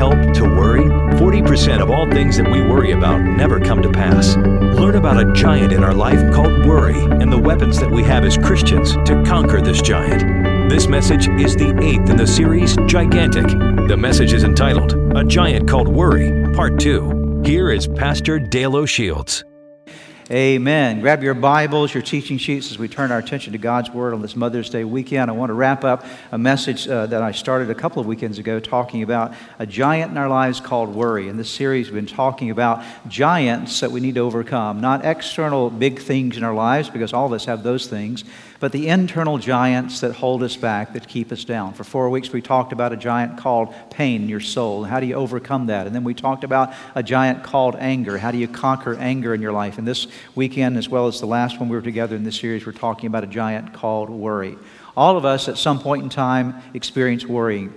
help to worry? 40% of all things that we worry about never come to pass. Learn about a giant in our life called worry and the weapons that we have as Christians to conquer this giant. This message is the eighth in the series Gigantic. The message is entitled A Giant Called Worry, Part 2. Here is Pastor Dale O'Shields. Amen. Grab your Bibles, your teaching sheets as we turn our attention to God's Word on this Mother's Day weekend. I want to wrap up a message uh, that I started a couple of weekends ago talking about a giant in our lives called worry. In this series, we've been talking about giants that we need to overcome, not external big things in our lives, because all of us have those things, but the internal giants that hold us back, that keep us down. For four weeks, we talked about a giant called pain in your soul. How do you overcome that? And then we talked about a giant called anger. How do you conquer anger in your life? And this weekend, as well as the last one we were together in this series, we're talking about a giant called worry. All of us at some point in time experience worrying.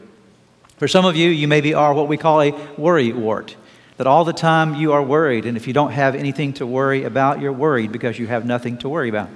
For some of you, you maybe are what we call a worry wart. That all the time you are worried, and if you don't have anything to worry about, you're worried because you have nothing to worry about.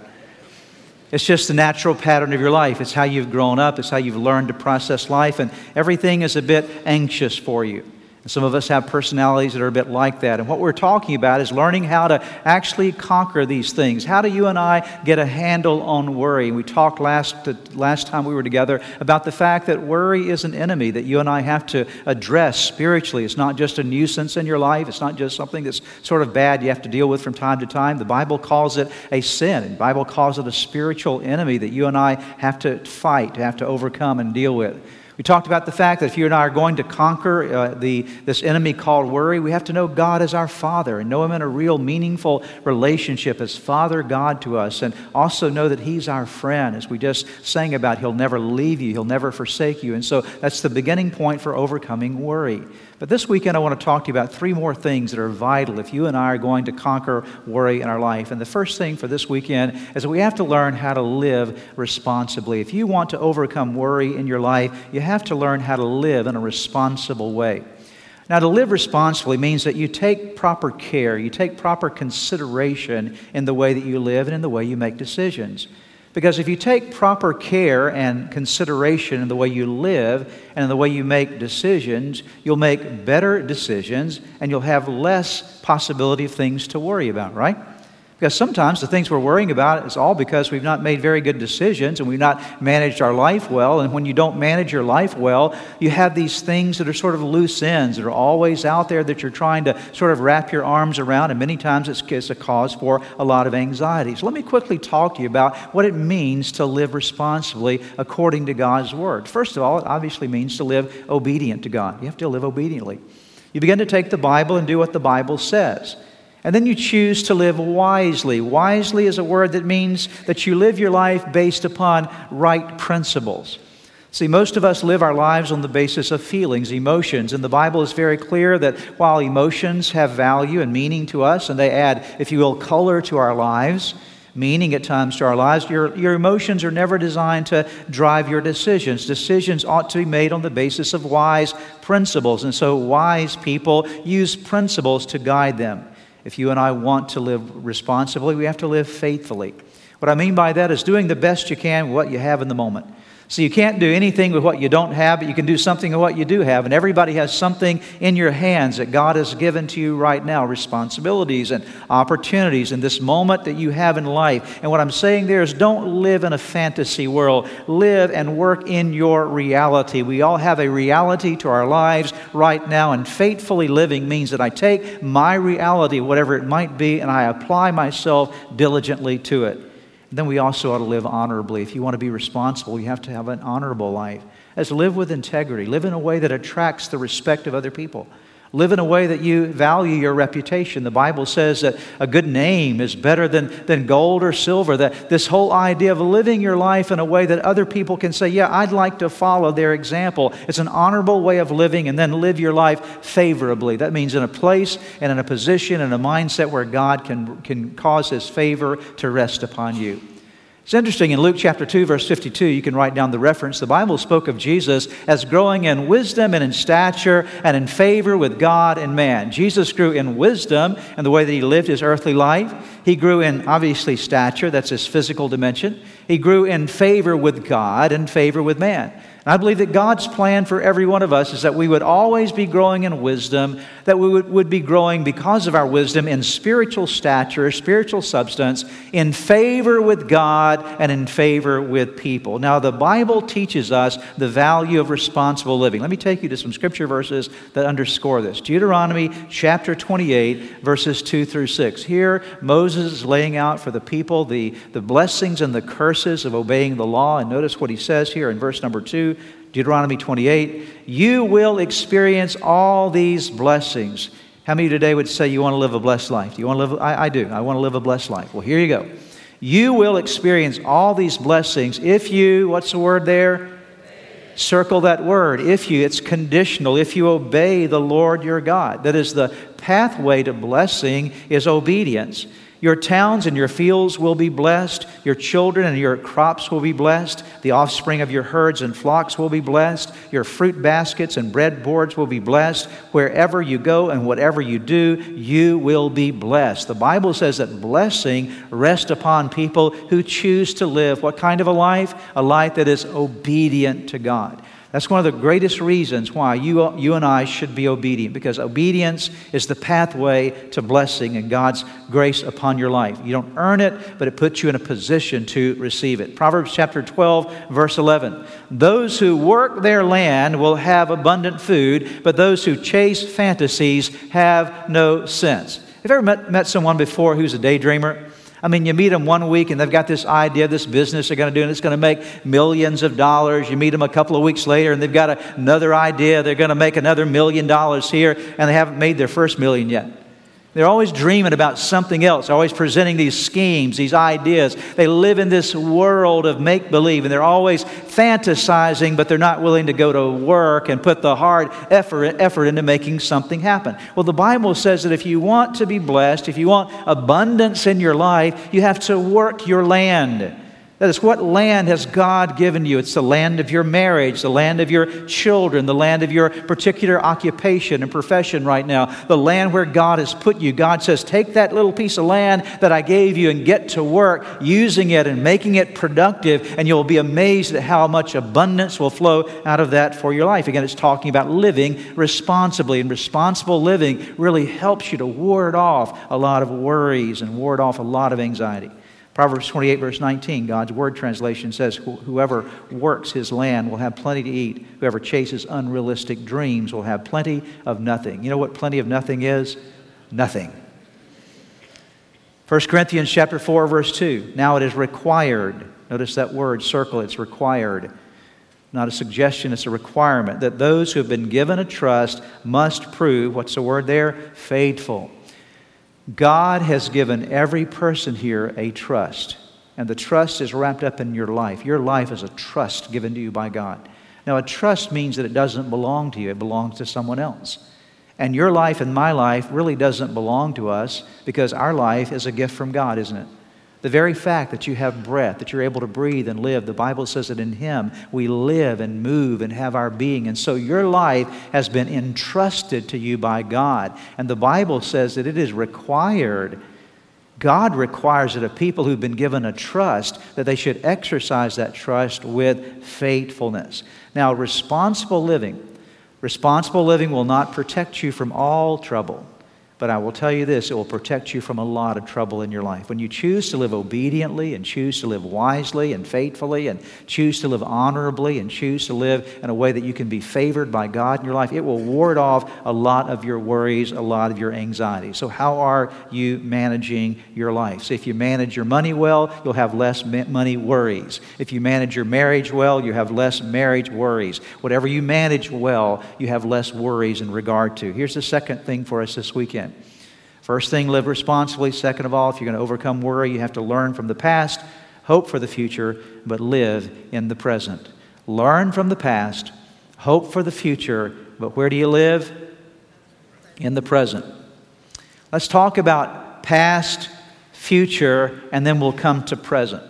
It's just the natural pattern of your life. It's how you've grown up. It's how you've learned to process life. And everything is a bit anxious for you. And some of us have personalities that are a bit like that. And what we're talking about is learning how to actually conquer these things. How do you and I get a handle on worry? We talked last, last time we were together about the fact that worry is an enemy that you and I have to address spiritually. It's not just a nuisance in your life, it's not just something that's sort of bad you have to deal with from time to time. The Bible calls it a sin, the Bible calls it a spiritual enemy that you and I have to fight, have to overcome, and deal with. We talked about the fact that if you and I are going to conquer uh, the, this enemy called worry, we have to know God as our Father and know Him in a real meaningful relationship as Father God to us, and also know that He's our friend, as we just sang about. He'll never leave you, He'll never forsake you. And so that's the beginning point for overcoming worry. But this weekend, I want to talk to you about three more things that are vital if you and I are going to conquer worry in our life. And the first thing for this weekend is that we have to learn how to live responsibly. If you want to overcome worry in your life, you have to learn how to live in a responsible way. Now, to live responsibly means that you take proper care, you take proper consideration in the way that you live and in the way you make decisions. Because if you take proper care and consideration in the way you live and in the way you make decisions, you'll make better decisions and you'll have less possibility of things to worry about, right? Because sometimes the things we're worrying about is all because we've not made very good decisions and we've not managed our life well. And when you don't manage your life well, you have these things that are sort of loose ends that are always out there that you're trying to sort of wrap your arms around. And many times it's a cause for a lot of anxiety. So let me quickly talk to you about what it means to live responsibly according to God's Word. First of all, it obviously means to live obedient to God. You have to live obediently. You begin to take the Bible and do what the Bible says. And then you choose to live wisely. Wisely is a word that means that you live your life based upon right principles. See, most of us live our lives on the basis of feelings, emotions, and the Bible is very clear that while emotions have value and meaning to us, and they add, if you will, color to our lives, meaning at times to our lives, your, your emotions are never designed to drive your decisions. Decisions ought to be made on the basis of wise principles, and so wise people use principles to guide them. If you and I want to live responsibly, we have to live faithfully. What I mean by that is doing the best you can with what you have in the moment. So you can't do anything with what you don't have, but you can do something with what you do have. And everybody has something in your hands that God has given to you right now responsibilities and opportunities in this moment that you have in life. And what I'm saying there is don't live in a fantasy world, live and work in your reality. We all have a reality to our lives right now, and faithfully living means that I take my reality, whatever it might be, and I apply myself diligently to it. Then we also ought to live honorably. If you want to be responsible, you have to have an honorable life. As live with integrity, live in a way that attracts the respect of other people. Live in a way that you value your reputation. The Bible says that a good name is better than, than gold or silver. That this whole idea of living your life in a way that other people can say, Yeah, I'd like to follow their example. It's an honorable way of living, and then live your life favorably. That means in a place and in a position and a mindset where God can, can cause His favor to rest upon you. It's interesting in Luke chapter 2, verse 52, you can write down the reference. The Bible spoke of Jesus as growing in wisdom and in stature and in favor with God and man. Jesus grew in wisdom and the way that he lived his earthly life. He grew in, obviously, stature, that's his physical dimension. He grew in favor with God and favor with man. I believe that God's plan for every one of us is that we would always be growing in wisdom, that we would, would, be growing because of our wisdom in spiritual stature, spiritual substance, in favor with God and in favor with people. Now, the Bible teaches us the value of responsible living. Let me take you to some scripture verses that underscore this. Deuteronomy chapter 28, verses 2 through 6. Here, Moses is laying out for the people the, the blessings and the curses of obeying the law. And notice what he says here in verse number 2 Deuteronomy 28, you will experience all these blessings. How many today would say you want to live a blessed life? Do you want to live? I, I do. I want to live a blessed life. Well, here you go. You will experience all these blessings if you, what's the word there? Circle that word. If you, it's conditional. If you obey the Lord your God. That is the pathway to blessing is obedience. Your towns and your fields will be blessed. Your children and your crops will be blessed. The offspring of your herds and flocks will be blessed. Your fruit baskets and bread boards will be blessed. Wherever you go and whatever you do, you will be blessed. The Bible says that blessing rests upon people who choose to live what kind of a life? A life that is obedient to God. That's one of the greatest reasons why you, you and I should be obedient, because obedience is the pathway to blessing and God's grace upon your life. You don't earn it, but it puts you in a position to receive it. Proverbs chapter 12, verse 11. Those who work their land will have abundant food, but those who chase fantasies have no sense. Have you ever met, met someone before who's a daydreamer? I mean, you meet them one week and they've got this idea, this business they're going to do, and it's going to make millions of dollars. You meet them a couple of weeks later and they've got another idea, they're going to make another million dollars here, and they haven't made their first million yet. They're always dreaming about something else, They're always presenting these schemes, these ideas. They live in this world of make believe, and they're always fantasizing, but they're not willing to go to work and put the hard effort, effort into making something happen. Well, the Bible says that if you want to be blessed, if you want abundance in your life, you have to work your land. That is, what land has God given you? It's the land of your marriage, the land of your children, the land of your particular occupation and profession right now, the land where God has put you. God says, Take that little piece of land that I gave you and get to work using it and making it productive, and you'll be amazed at how much abundance will flow out of that for your life. Again, it's talking about living responsibly, and responsible living really helps you to ward off a lot of worries and ward off a lot of anxiety. Proverbs 28, verse 19, God's Word translation says, Whoever works his land will have plenty to eat. Whoever chases unrealistic dreams will have plenty of nothing. You know what plenty of nothing is? Nothing. 1 Corinthians chapter 4, verse 2. Now it is required. Notice that word, circle, it's required. Not a suggestion, it's a requirement that those who have been given a trust must prove, what's the word there? Faithful. God has given every person here a trust, and the trust is wrapped up in your life. Your life is a trust given to you by God. Now, a trust means that it doesn't belong to you, it belongs to someone else. And your life and my life really doesn't belong to us because our life is a gift from God, isn't it? The very fact that you have breath, that you're able to breathe and live, the Bible says that in Him we live and move and have our being. And so your life has been entrusted to you by God. And the Bible says that it is required. God requires that of people who've been given a trust that they should exercise that trust with faithfulness. Now, responsible living, responsible living will not protect you from all trouble. But I will tell you this it will protect you from a lot of trouble in your life. When you choose to live obediently and choose to live wisely and faithfully and choose to live honorably and choose to live in a way that you can be favored by God in your life, it will ward off a lot of your worries, a lot of your anxiety. So, how are you managing your life? So, if you manage your money well, you'll have less money worries. If you manage your marriage well, you have less marriage worries. Whatever you manage well, you have less worries in regard to. Here's the second thing for us this weekend. First thing, live responsibly. Second of all, if you're going to overcome worry, you have to learn from the past, hope for the future, but live in the present. Learn from the past, hope for the future, but where do you live? In the present. Let's talk about past, future, and then we'll come to present.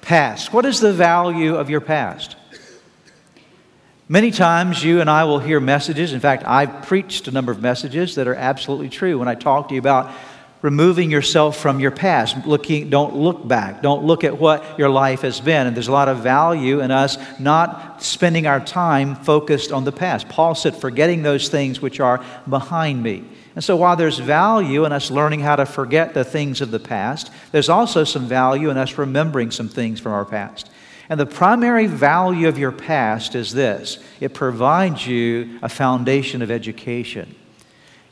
Past. What is the value of your past? Many times you and I will hear messages. In fact, I've preached a number of messages that are absolutely true when I talk to you about removing yourself from your past. Looking, don't look back. Don't look at what your life has been. And there's a lot of value in us not spending our time focused on the past. Paul said, forgetting those things which are behind me. And so, while there's value in us learning how to forget the things of the past, there's also some value in us remembering some things from our past. And the primary value of your past is this it provides you a foundation of education.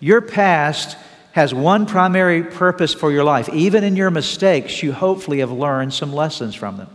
Your past has one primary purpose for your life. Even in your mistakes, you hopefully have learned some lessons from them.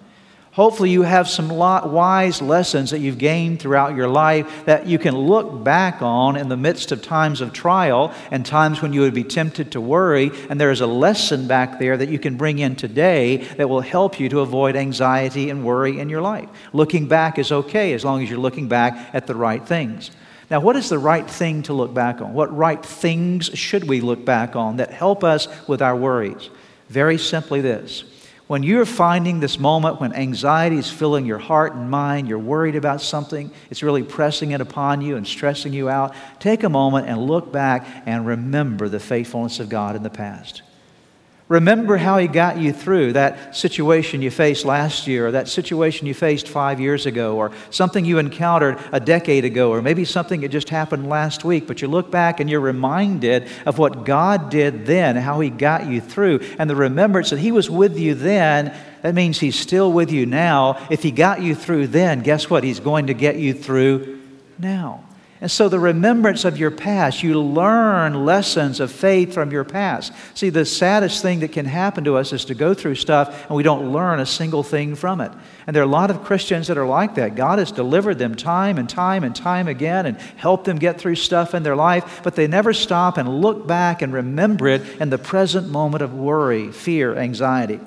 Hopefully, you have some wise lessons that you've gained throughout your life that you can look back on in the midst of times of trial and times when you would be tempted to worry. And there is a lesson back there that you can bring in today that will help you to avoid anxiety and worry in your life. Looking back is okay as long as you're looking back at the right things. Now, what is the right thing to look back on? What right things should we look back on that help us with our worries? Very simply, this. When you're finding this moment when anxiety is filling your heart and mind, you're worried about something, it's really pressing it upon you and stressing you out, take a moment and look back and remember the faithfulness of God in the past. Remember how He got you through that situation you faced last year, or that situation you faced five years ago, or something you encountered a decade ago, or maybe something that just happened last week. But you look back and you're reminded of what God did then, how He got you through, and the remembrance that He was with you then. That means He's still with you now. If He got you through then, guess what? He's going to get you through now. And so, the remembrance of your past, you learn lessons of faith from your past. See, the saddest thing that can happen to us is to go through stuff and we don't learn a single thing from it. And there are a lot of Christians that are like that. God has delivered them time and time and time again and helped them get through stuff in their life, but they never stop and look back and remember it in the present moment of worry, fear, anxiety.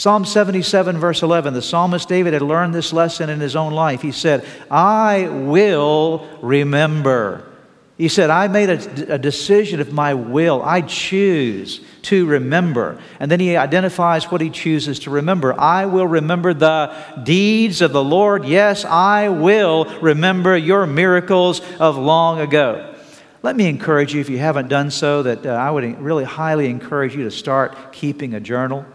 Psalm 77, verse 11, the psalmist David had learned this lesson in his own life. He said, I will remember. He said, I made a, a, decision of my will. I choose to remember. And then he identifies what he chooses to remember. I will remember the deeds of the Lord. Yes, I will remember your miracles of long ago. Let me encourage you, if you haven't done so, that uh, I would really highly encourage you to start keeping a journal.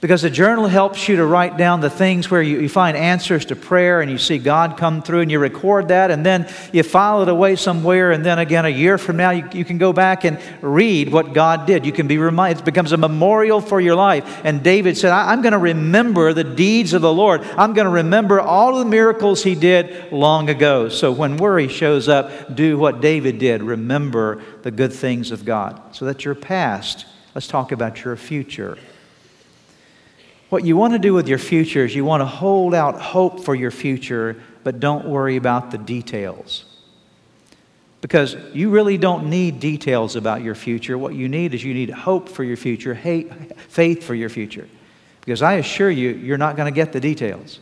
Because the journal helps you to write down the things where you, you, find answers to prayer and you see God come through and you record that and then you file it away somewhere and then again a year from now you, you can go back and read what God did. You can be reminded. It becomes a memorial for your life. And David said, I'm going to remember the deeds of the Lord. I'm going to remember all the miracles he did long ago. So when worry shows up, do what David did. Remember the good things of God. So that's your past. Let's talk about your future. What you want to do with your future is you want to hold out hope for your future, but don't worry about the details. Because you really don't need details about your future. What you need is you need hope for your future, hate, faith for your future. Because I assure you, you're not going to get the details.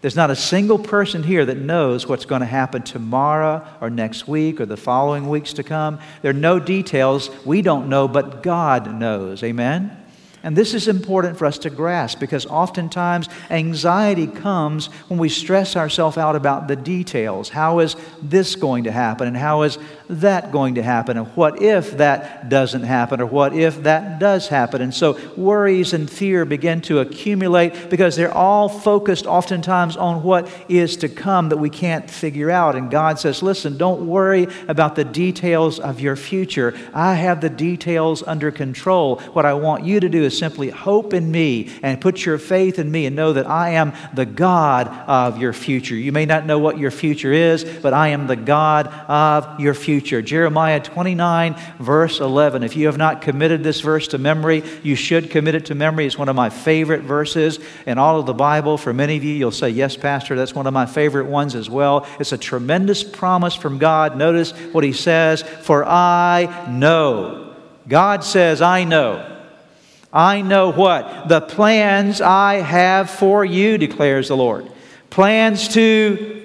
There's not a single person here that knows what's going to happen tomorrow or next week or the following weeks to come. There are no details we don't know, but God knows. Amen? And this is important for us to grasp because oftentimes anxiety comes when we stress ourselves out about the details. How is this going to happen? And how is that going to happen? And what if that doesn't happen? Or what if that does happen? And so worries and fear begin to accumulate because they're all focused oftentimes on what is to come that we can't figure out. And God says, listen, don't worry about the details of your future. I have the details under control. What I want you to do is simply hope in me and put your faith in me and know that I am the God of your future. You may not know what your future is, but I am the God of your future. Jeremiah 29, verse 11. If you have not committed this verse to memory, you should commit it to memory. It's one of my favorite verses in all of the Bible. For many of you, you'll say, Yes, Pastor, that's one of my favorite ones as well. It's a tremendous promise from God. Notice what he says For I know. God says, I know I know what? The plans I have for you, declares the Lord. Plans to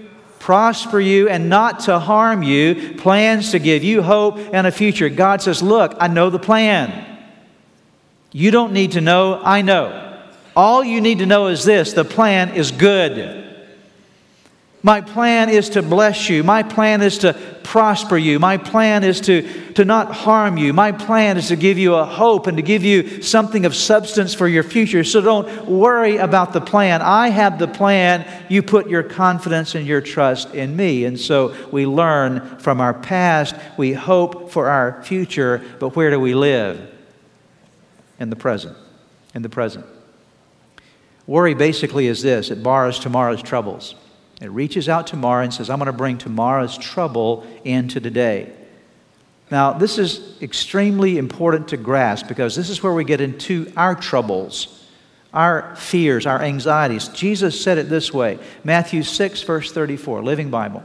prosper you and not to harm you, plans to give you hope and a future. God says, Look, I know the plan. You don't need to know, I know. All you need to know is this the plan is good. My plan is to bless you. My plan is to prosper you. My plan is to, to not harm you. My plan is to give you a hope and to give you something of substance for your future. So don't worry about the plan. I have the plan. You put your confidence and your trust in me. And so we learn from our past. We hope for our future. But where do we live? In the present. In the present. Worry basically is this it borrows tomorrow's troubles. It reaches out tomorrow and says, I'm going to bring tomorrow's trouble into today. Now, this is extremely important to grasp because this is where we get into our troubles, our fears, our anxieties. Jesus said it this way Matthew 6, verse 34, Living Bible.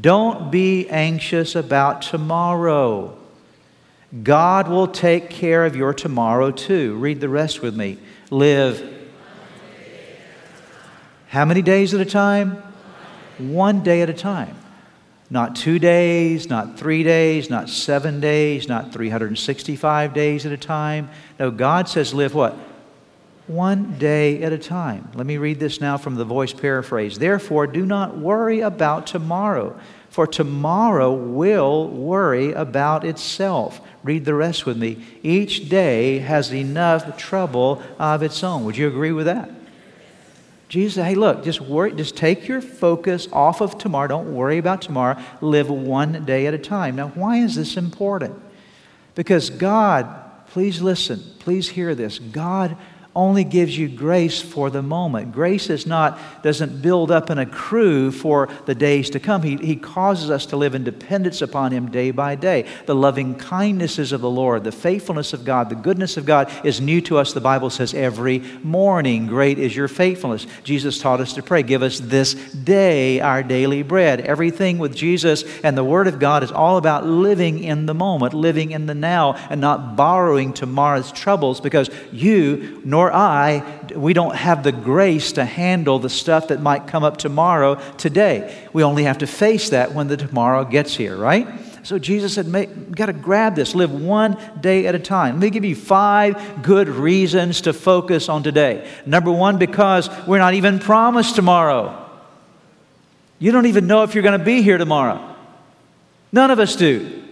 Don't be anxious about tomorrow. God will take care of your tomorrow too. Read the rest with me. Live how many days at a time? One day at a time. Not two days, not three days, not seven days, not 365 days at a time. No, God says live what? One day at a time. Let me read this now from the voice paraphrase. Therefore, do not worry about tomorrow, for tomorrow will worry about itself. Read the rest with me. Each day has enough trouble of its own. Would you agree with that? Jesus hey, look, just worry, just take your focus off of tomorrow. Don't worry about tomorrow. Live one day at a time. Now, why is this important? Because God, please listen, please hear this. God only gives you grace for the moment. Grace is not, doesn't build up and accrue for the days to come. He, he causes us to live in dependence upon Him day by day. The loving kindnesses of the Lord, the faithfulness of God, the goodness of God is new to us, the Bible says, every morning. Great is your faithfulness. Jesus taught us to pray, Give us this day our daily bread. Everything with Jesus and the Word of God is all about living in the moment, living in the now, and not borrowing tomorrow's troubles because you nor nor I, we don't have the grace to handle the stuff that might come up tomorrow today. We only have to face that when the tomorrow gets here, right? So Jesus said, "Make got to grab this, live one day at a time. Let me give you five good reasons to focus on today. Number one, because we're not even promised tomorrow. You don't even know if you're going to be here tomorrow. None of us do.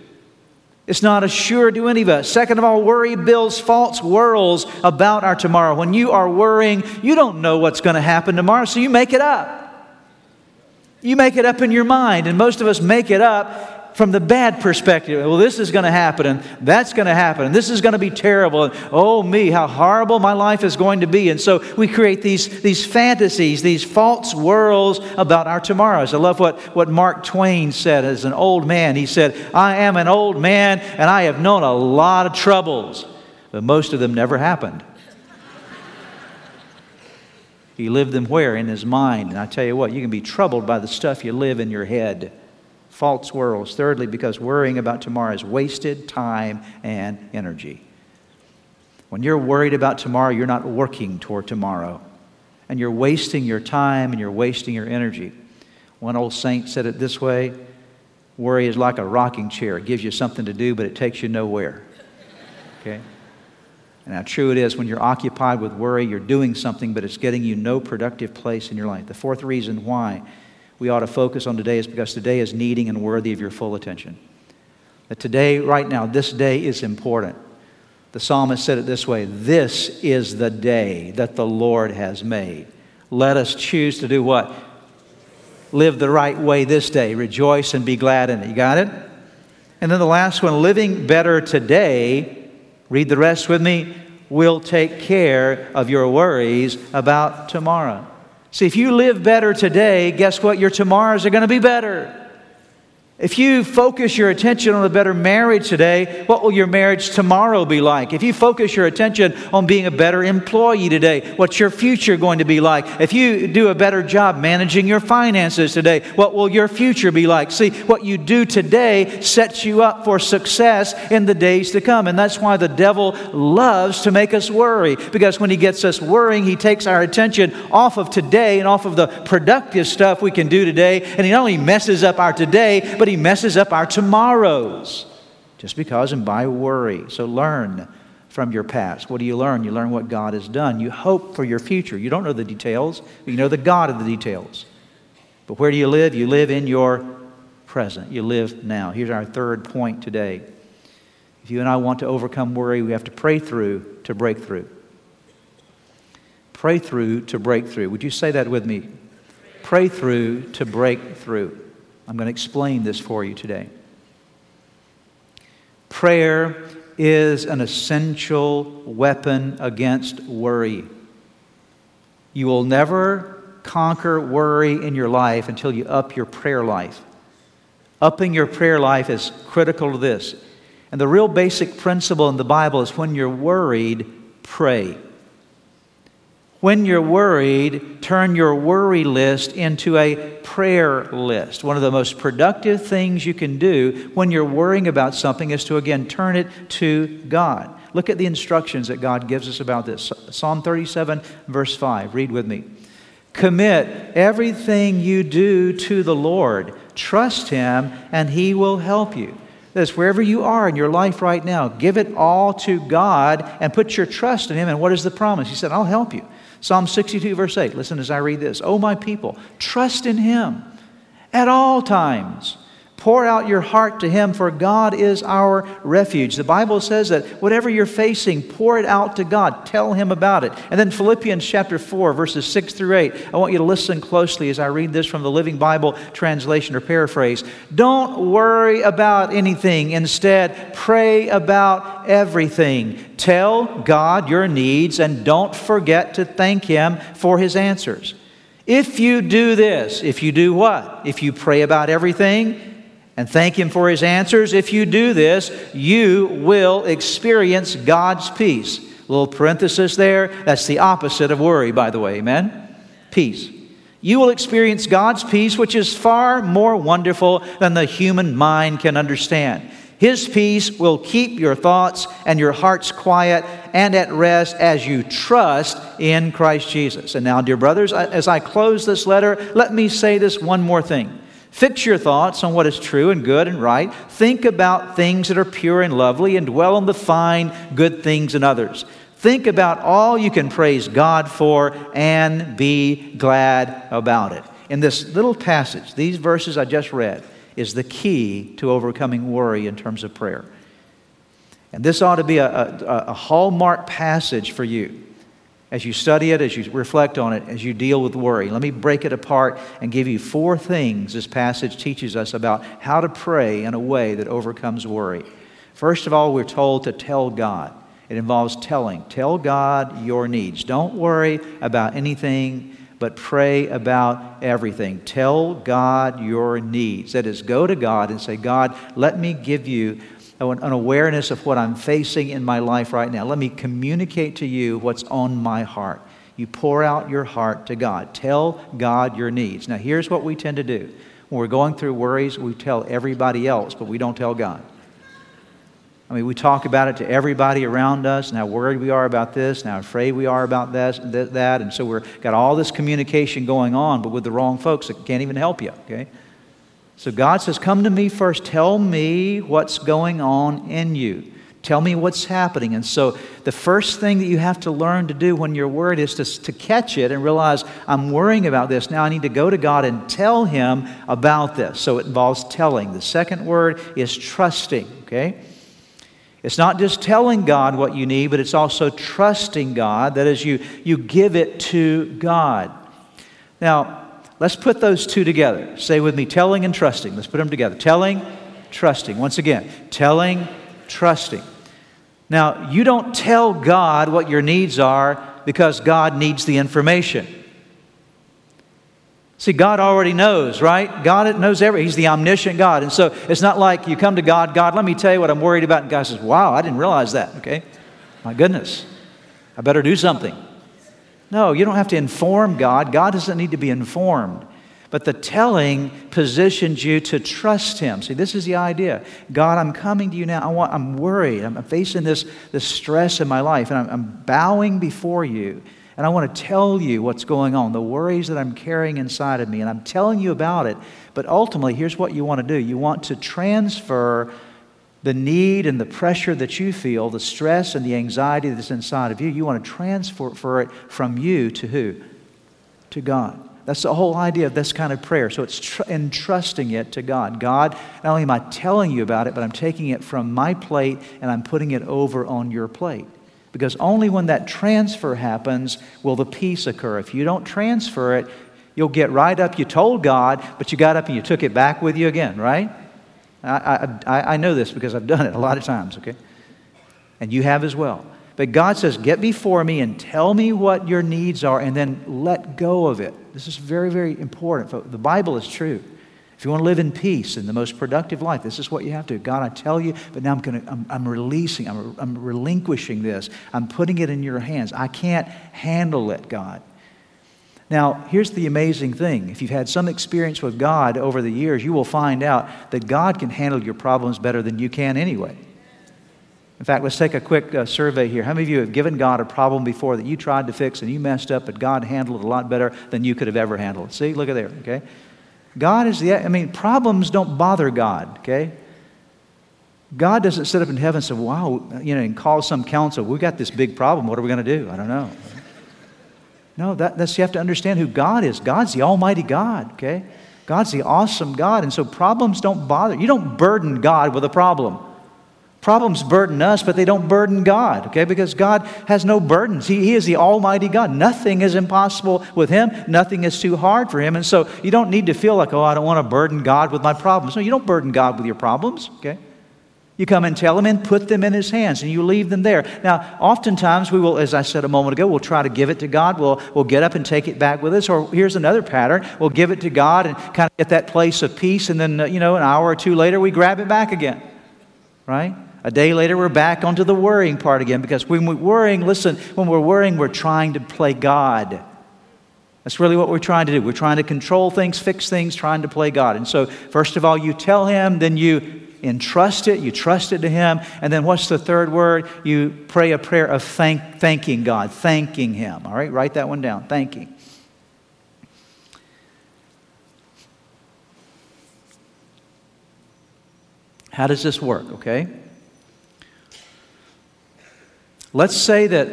It's not assured to any of us. Second of all, worry builds false worlds about our tomorrow. When you are worrying, you don't know what's going to happen tomorrow, so you make it up. You make it up in your mind, and most of us make it up from the bad perspective. Well, this is going to happen, and that's going to happen, and this is going to be terrible, and oh, me, how horrible my life is going to be. And so we create these, these fantasies, these false worlds about our tomorrows. I love what, what Mark Twain said as an old man. He said, I am an old man, and I have known a lot of troubles, but most of them never happened. He lived them where? In his mind. And I tell you what, you can be troubled by the stuff you live in your head false worlds. Thirdly, because worrying about tomorrow is wasted time and energy. When you're worried about tomorrow, you're not working toward tomorrow. And you're wasting your time and you're wasting your energy. One old saint said it this way worry is like a rocking chair. It gives you something to do, but it takes you nowhere. Okay? And how true it is when you're occupied with worry, you're doing something, but it's getting you no productive place in your life. The fourth reason why we ought to focus on today is because today is needing and worthy of your full attention. That today, right now, this day is important. The psalmist said it this way This is the day that the Lord has made. Let us choose to do what? Live the right way this day. Rejoice and be glad in it. You got it? And then the last one living better today, read the rest with me, will take care of your worries about tomorrow. See, if you live better today, guess what? Your tomorrows are going to be better. If you focus your attention on a better marriage today, what will your marriage tomorrow be like? If you focus your attention on being a better employee today, what's your future going to be like? If you do a better job managing your finances today, what will your future be like? See, what you do today sets you up for success in the days to come. And that's why the devil loves to make us worry, because when he gets us worrying, he takes our attention off of today and off of the productive stuff we can do today. And he not only messes up our today, but he messes up our tomorrows just because and by worry. So learn from your past. What do you learn? You learn what God has done. You hope for your future. You don't know the details, but you know the God of the details. But where do you live? You live in your present. You live now. Here's our third point today. If you and I want to overcome worry, we have to pray through to break through. Pray through to break through. Would you say that with me? Pray through to break through. I'm going to explain this for you today. Prayer is an essential weapon against worry. You will never conquer worry in your life until you up your prayer life. Upping your prayer life is critical to this. And the real basic principle in the Bible is when you're worried, pray. When you're worried, turn your worry list into a prayer list. One of the most productive things you can do when you're worrying about something is to, again, turn it to God. Look at the instructions that God gives us about this. Psalm 37, verse 5. Read with me. Commit everything you do to the Lord. Trust Him, and He will help you. This, wherever you are in your life right now, give it all to God and put your trust in Him. And what is the promise? He said, I'll help you. Psalm 62, verse 8. Listen as I read this. Oh, my people, trust in him at all times. Pour out your heart to Him, for God is our refuge. The Bible says that whatever you're facing, pour it out to God. Tell Him about it. And then Philippians chapter 4, verses 6 through 8. I want you to listen closely as I read this from the Living Bible translation or paraphrase. Don't worry about anything. Instead, pray about everything. Tell God your needs and don't forget to thank Him for His answers. If you do this, if you do what? If you pray about everything, and thank Him for His answers. If you do this, you will experience God's peace. Little parenthesis there. That's the opposite of worry, by the way. Amen? Peace. You will experience God's peace, which is far more wonderful than the human mind can understand. His peace will keep your thoughts and your hearts quiet and at rest as you trust in Christ Jesus. And now, dear brothers, as I close this letter, let me say this one more thing. Fix your thoughts on what is true and good and right. Think about things that are pure and lovely and dwell on the fine, good things in others. Think about all you can praise God for and be glad about it. In this little passage, these verses I just read, is the key to overcoming worry in terms of prayer. And this ought to be a, a, a hallmark passage for you as you study it, as you reflect on it, as you deal with worry. Let me break it apart and give you four things this passage teaches us about how to pray in a way that overcomes worry. First of all, we're told to tell God. It involves telling. Tell God your needs. Don't worry about anything, but pray about everything. Tell God your needs. That is, go to God and say, God, let me give you an awareness of what I'm facing in my life right now. Let me communicate to you what's on my heart. You pour out your heart to God. Tell God your needs. Now, here's what we tend to do. When we're going through worries, we tell everybody else, but we don't tell God. I mean, we talk about it to everybody around us and how worried we are about this and how afraid we are about this, that. And so we've got all this communication going on, but with the wrong folks that can't even help you, okay? So God says, Come to me first. Tell me what's going on in you. Tell me what's happening. And so, the first thing that you have to learn to do when you're worried is to, to catch it and realize, I'm worrying about this. Now I need to go to God and tell Him about this. So, it involves telling. The second word is trusting, okay? It's not just telling God what you need, but it's also trusting God. That is, you, you give it to God. Now, Let's put those two together. Say with me telling and trusting. Let's put them together. Telling, trusting. Once again, telling, trusting. Now, you don't tell God what your needs are because God needs the information. See, God already knows, right? God knows everything. He's the omniscient God. And so it's not like you come to God, God, let me tell you what I'm worried about. And God says, wow, I didn't realize that. Okay. My goodness. I better do something. No, you don't have to inform God. God doesn't need to be informed. But the telling positions you to trust Him. See, this is the idea. God, I'm coming to you now. I want, I'm worried. I'm facing this, this stress in my life, and I'm, I'm bowing before you. And I want to tell you what's going on, the worries that I'm carrying inside of me. And I'm telling you about it. But ultimately, here's what you want to do you want to transfer the need and the pressure that you feel, the stress and the anxiety that's inside of you, you want to transfer it from you to who? To God. That's the whole idea of this kind of prayer. So it's tr- entrusting it to God. God, not only am I telling you about it, but I'm taking it from my plate and I'm putting it over on your plate. Because only when that transfer happens will the peace occur. If you don't transfer it, you'll get right up. You told God, but you got up and you took it back with you again, right? I, I, I know this because I've done it a lot of times, okay? And you have as well. But God says, Get before me and tell me what your needs are, and then let go of it. This is very, very important. The Bible is true. If you want to live in peace and the most productive life, this is what you have to. God, I tell you, but now I'm, going to, I'm, I'm releasing, I'm, I'm relinquishing this. I'm putting it in your hands. I can't handle it, God. Now, here's the amazing thing. If you've had some experience with God over the years, you will find out that God can handle your problems better than you can anyway. In fact, let's take a quick uh, survey here. How many of you have given God a problem before that you tried to fix and you messed up, but God handled it a lot better than you could have ever handled? See, look at there, okay? God is the, I mean, problems don't bother God, okay? God doesn't sit up in heaven and say, wow, you know, and call some council. We've got this big problem. What are we going to do? I don't know. No, that, that's, you have to understand who God is. God's the Almighty God, okay? God's the awesome God. And so problems don't bother. You don't burden God with a problem. Problems burden us, but they don't burden God, okay? Because God has no burdens. He, he is the Almighty God. Nothing is impossible with Him, nothing is too hard for Him. And so you don't need to feel like, oh, I don't want to burden God with my problems. No, you don't burden God with your problems, okay? You come and tell him and put them in his hands and you leave them there. Now, oftentimes we will, as I said a moment ago, we'll try to give it to God. We'll, we'll get up and take it back with us. Or here's another pattern. We'll give it to God and kind of get that place of peace. And then, uh, you know, an hour or two later, we grab it back again. Right? A day later, we're back onto the worrying part again because when we're worrying, listen, when we're worrying, we're trying to play God. That's really what we're trying to do. We're trying to control things, fix things, trying to play God. And so, first of all, you tell Him, then you entrust it, you trust it to Him. And then what's the third word? You pray a prayer of thank, thanking God, thanking Him. All right, write that one down thanking. How does this work, okay? Let's say that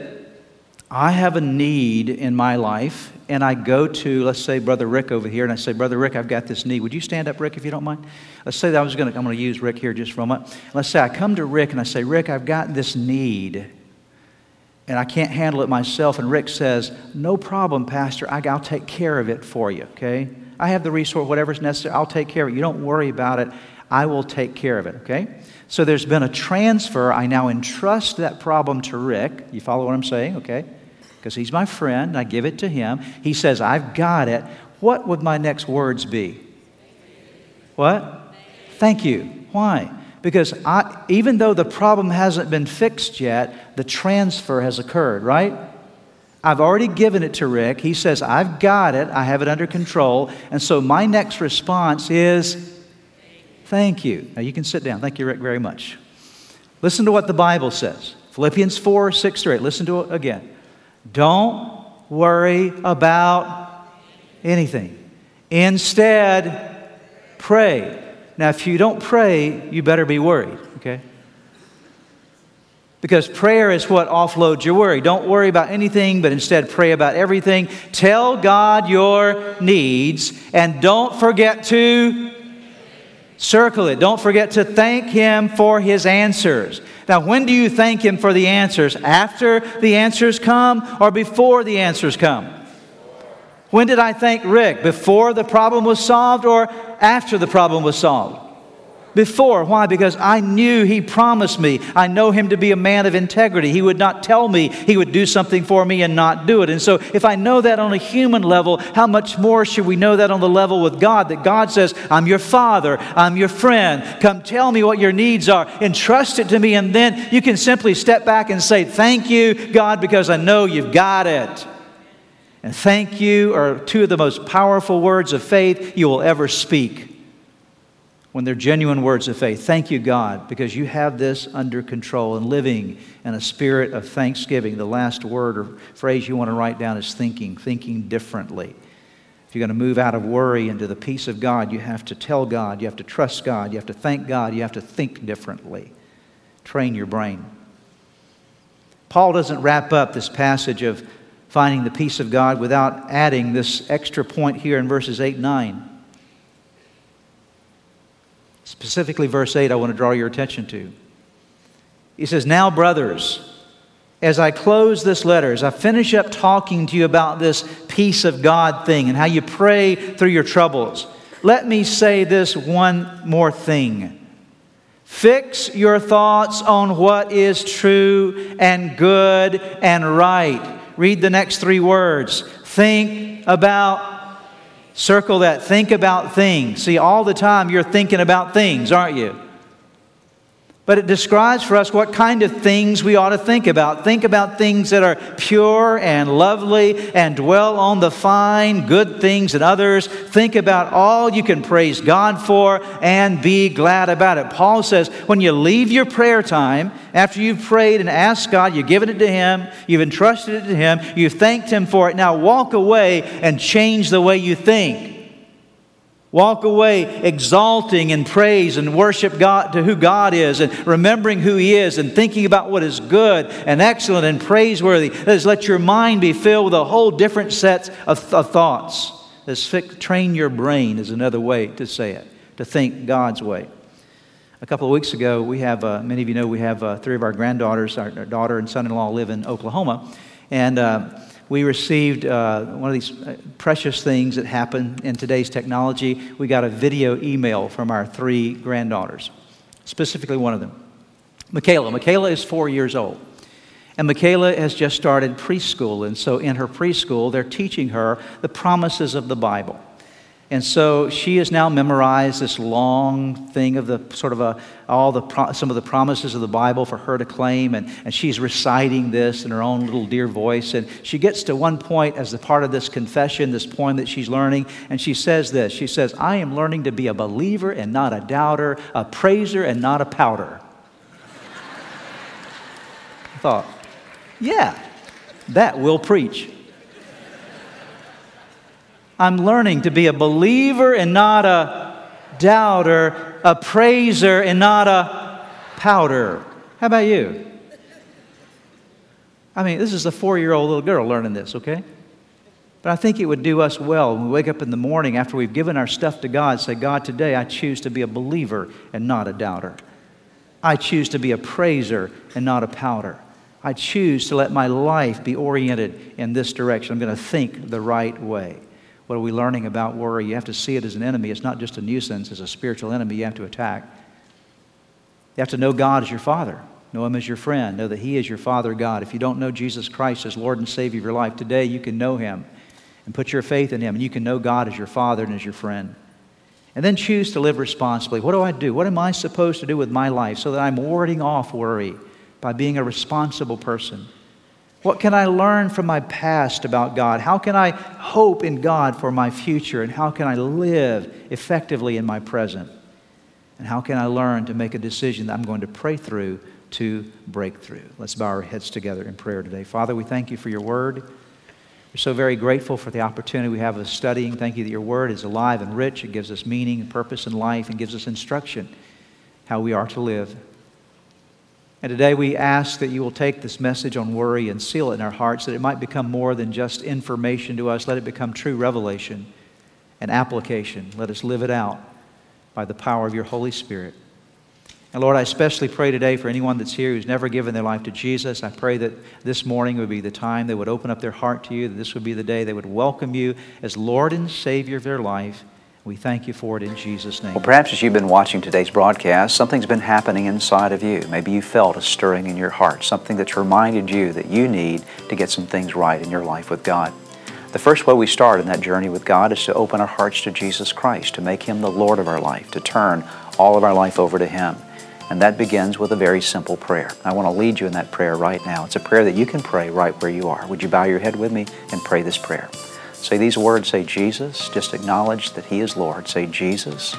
I have a need in my life, and I go to, let's say, Brother Rick over here, and I say, Brother Rick, I've got this need. Would you stand up, Rick, if you don't mind? Let's say that I was going to, I'm going to use Rick here just for a moment. Let's say I come to Rick and I say, Rick, I've got this need, and I can't handle it myself. And Rick says, No problem, Pastor. I, will take care of it for you, okay? I have the resource, whatever's necessary. I'll take care of it. You don't worry about it. I will take care of it, okay? So there's been a transfer. I now entrust that problem to Rick. You follow what I'm saying? Okay? Because he's my friend. I give it to him. He says, I've got it. What would my next words be? What? Thank you. Why? Because I, even though the problem hasn't been fixed yet, the transfer has occurred, right? I've already given it to Rick. He says, I've got it. I have it under control. And so my next response is, Thank you. Now you can sit down. Thank you, Rick, very much. Listen to what the Bible says Philippians 4 6 through 8. Listen to it again. Don't worry about anything. Instead, pray. Now, if you don't pray, you better be worried, okay? Because prayer is what offloads your worry. Don't worry about anything, but instead pray about everything. Tell God your needs, and don't forget to Circle it. Don't forget to thank Him for His answers. Now, when do you thank Him for the answers? After the answers come or before the answers come? When did I thank Rick? Before the problem was solved or after the problem was solved? Before. Why? Because I knew he promised me. I know him to be a man of integrity. He would not tell me he would do something for me and not do it. And so, if I know that on a human level, how much more should we know that on the level with God? That God says, I'm your father, I'm your friend. Come tell me what your needs are, entrust it to me, and then you can simply step back and say, Thank you, God, because I know you've got it. And thank you are two of the most powerful words of faith you will ever speak when they're genuine words of faith. Thank you, God, because you have this under control and living in a spirit of thanksgiving. The last word or phrase you want to write down is thinking, thinking differently. If you're going to move out of worry into the peace of God, you have to tell God, you have to trust God, you have to thank God, you have to think differently. Train your brain. Paul doesn't wrap up this passage of finding the peace of God without adding this extra point here in verses 8 and 9. Specifically, verse 8, I want to draw your attention to. He says, Now, brothers, as I close this letter, as I finish up talking to you about this peace of God thing and how you pray through your troubles, let me say this one more thing. Fix your thoughts on what is true and good and right. Read the next three words. Think about, circle that, think about things. See, all the time you're thinking about things, aren't you? But it describes for us what kind of things we ought to think about. Think about things that are pure and lovely and dwell on the fine, good things in others. Think about all you can praise God for and be glad about it. Paul says when you leave your prayer time, after you've prayed and asked God, you've given it to Him, you've entrusted it to Him, you've thanked Him for it, now walk away and change the way you think. Walk away exalting and praise and worship God to who God is and remembering who He is and thinking about what is good and excellent and praiseworthy. That is, let your mind be filled with a whole different set of, of thoughts. This train your brain is another way to say it, to think God's way. A couple of weeks ago, we have, uh, many of you know, we have uh, three of our granddaughters, our, our daughter and son in law live in Oklahoma. And uh, we received uh, one of these uh, precious things that happen in today's technology. We got a video email from our three granddaughters, specifically one of them. Michaela. Michaela is four years old. And Michaela has just started preschool. And so in her preschool, they're teaching her the promises of the Bible. And so she has now memorized this long thing of the sort of a, all the pro, some of the promises of the Bible for her to claim, and, and she's reciting this in her own little dear voice. And she gets to one point as a part of this confession, this poem that she's learning, and she says this. She says, I am learning to be a believer and not a doubter, a praiser and not a pouter. I thought, yeah, that will preach. I'm learning to be a believer and not a doubter, a praiser and not a pouter. How about you? I mean, this is a four year old little girl learning this, okay? But I think it would do us well when we wake up in the morning after we've given our stuff to God, say, God, today I choose to be a believer and not a doubter. I choose to be a praiser and not a pouter. I choose to let my life be oriented in this direction. I'm going to think the right way. What are we learning about worry? You have to see it as an enemy. It's not just a nuisance, it's a spiritual enemy you have to attack. You have to know God as your Father, know Him as your friend, know that He is your Father God. If you don't know Jesus Christ as Lord and Savior of your life, today you can know Him and put your faith in Him, and you can know God as your Father and as your friend. And then choose to live responsibly. What do I do? What am I supposed to do with my life so that I'm warding off worry by being a responsible person? What can I learn from my past about God? How can I hope in God for my future? And how can I live effectively in my present? And how can I learn to make a decision that I'm going to pray through to break through? Let's bow our heads together in prayer today. Father, we thank you for your word. We're so very grateful for the opportunity we have of studying. Thank you that your word is alive and rich. It gives us meaning and purpose in life and gives us instruction how we are to live. And today we ask that you will take this message on worry and seal it in our hearts, that it might become more than just information to us. Let it become true revelation and application. Let us live it out by the power of your Holy Spirit. And Lord, I especially pray today for anyone that's here who's never given their life to Jesus. I pray that this morning would be the time they would open up their heart to you, that this would be the day they would welcome you as Lord and Savior of their life. We thank you for it in Jesus' name. Well, perhaps as you've been watching today's broadcast, something's been happening inside of you. Maybe you felt a stirring in your heart, something that's reminded you that you need to get some things right in your life with God. The first way we start in that journey with God is to open our hearts to Jesus Christ, to make Him the Lord of our life, to turn all of our life over to Him. And that begins with a very simple prayer. I want to lead you in that prayer right now. It's a prayer that you can pray right where you are. Would you bow your head with me and pray this prayer? Say these words, say Jesus. Just acknowledge that He is Lord. Say, Jesus,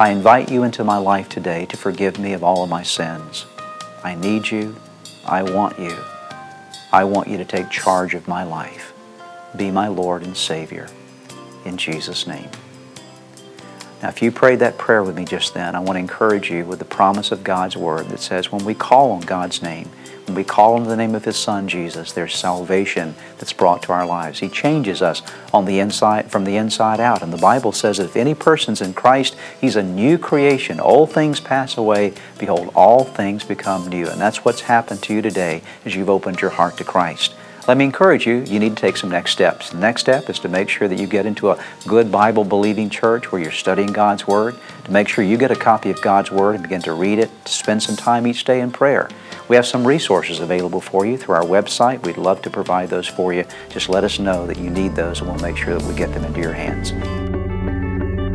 I invite you into my life today to forgive me of all of my sins. I need you. I want you. I want you to take charge of my life. Be my Lord and Savior. In Jesus' name. Now, if you prayed that prayer with me just then, I want to encourage you with the promise of God's Word that says when we call on God's name, When we call on the name of His Son, Jesus, there's salvation that's brought to our lives. He changes us on the inside, from the inside out. And the Bible says that if any person's in Christ, he's a new creation. Old things pass away. Behold, all things become new. And that's what's happened to you today as you've opened your heart to Christ. Let me encourage you, you need to take some next steps. The next step is to make sure that you get into a good Bible believing church where you're studying God's Word, to make sure you get a copy of God's Word and begin to read it, to spend some time each day in prayer. We have some resources available for you through our website. We'd love to provide those for you. Just let us know that you need those and we'll make sure that we get them into your hands.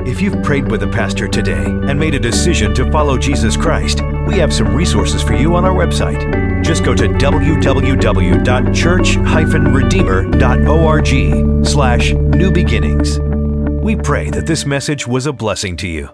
If you've prayed with a pastor today and made a decision to follow Jesus Christ, we have some resources for you on our website. Just go to www.church-redeemer.org slash new beginnings. We pray that this message was a blessing to you.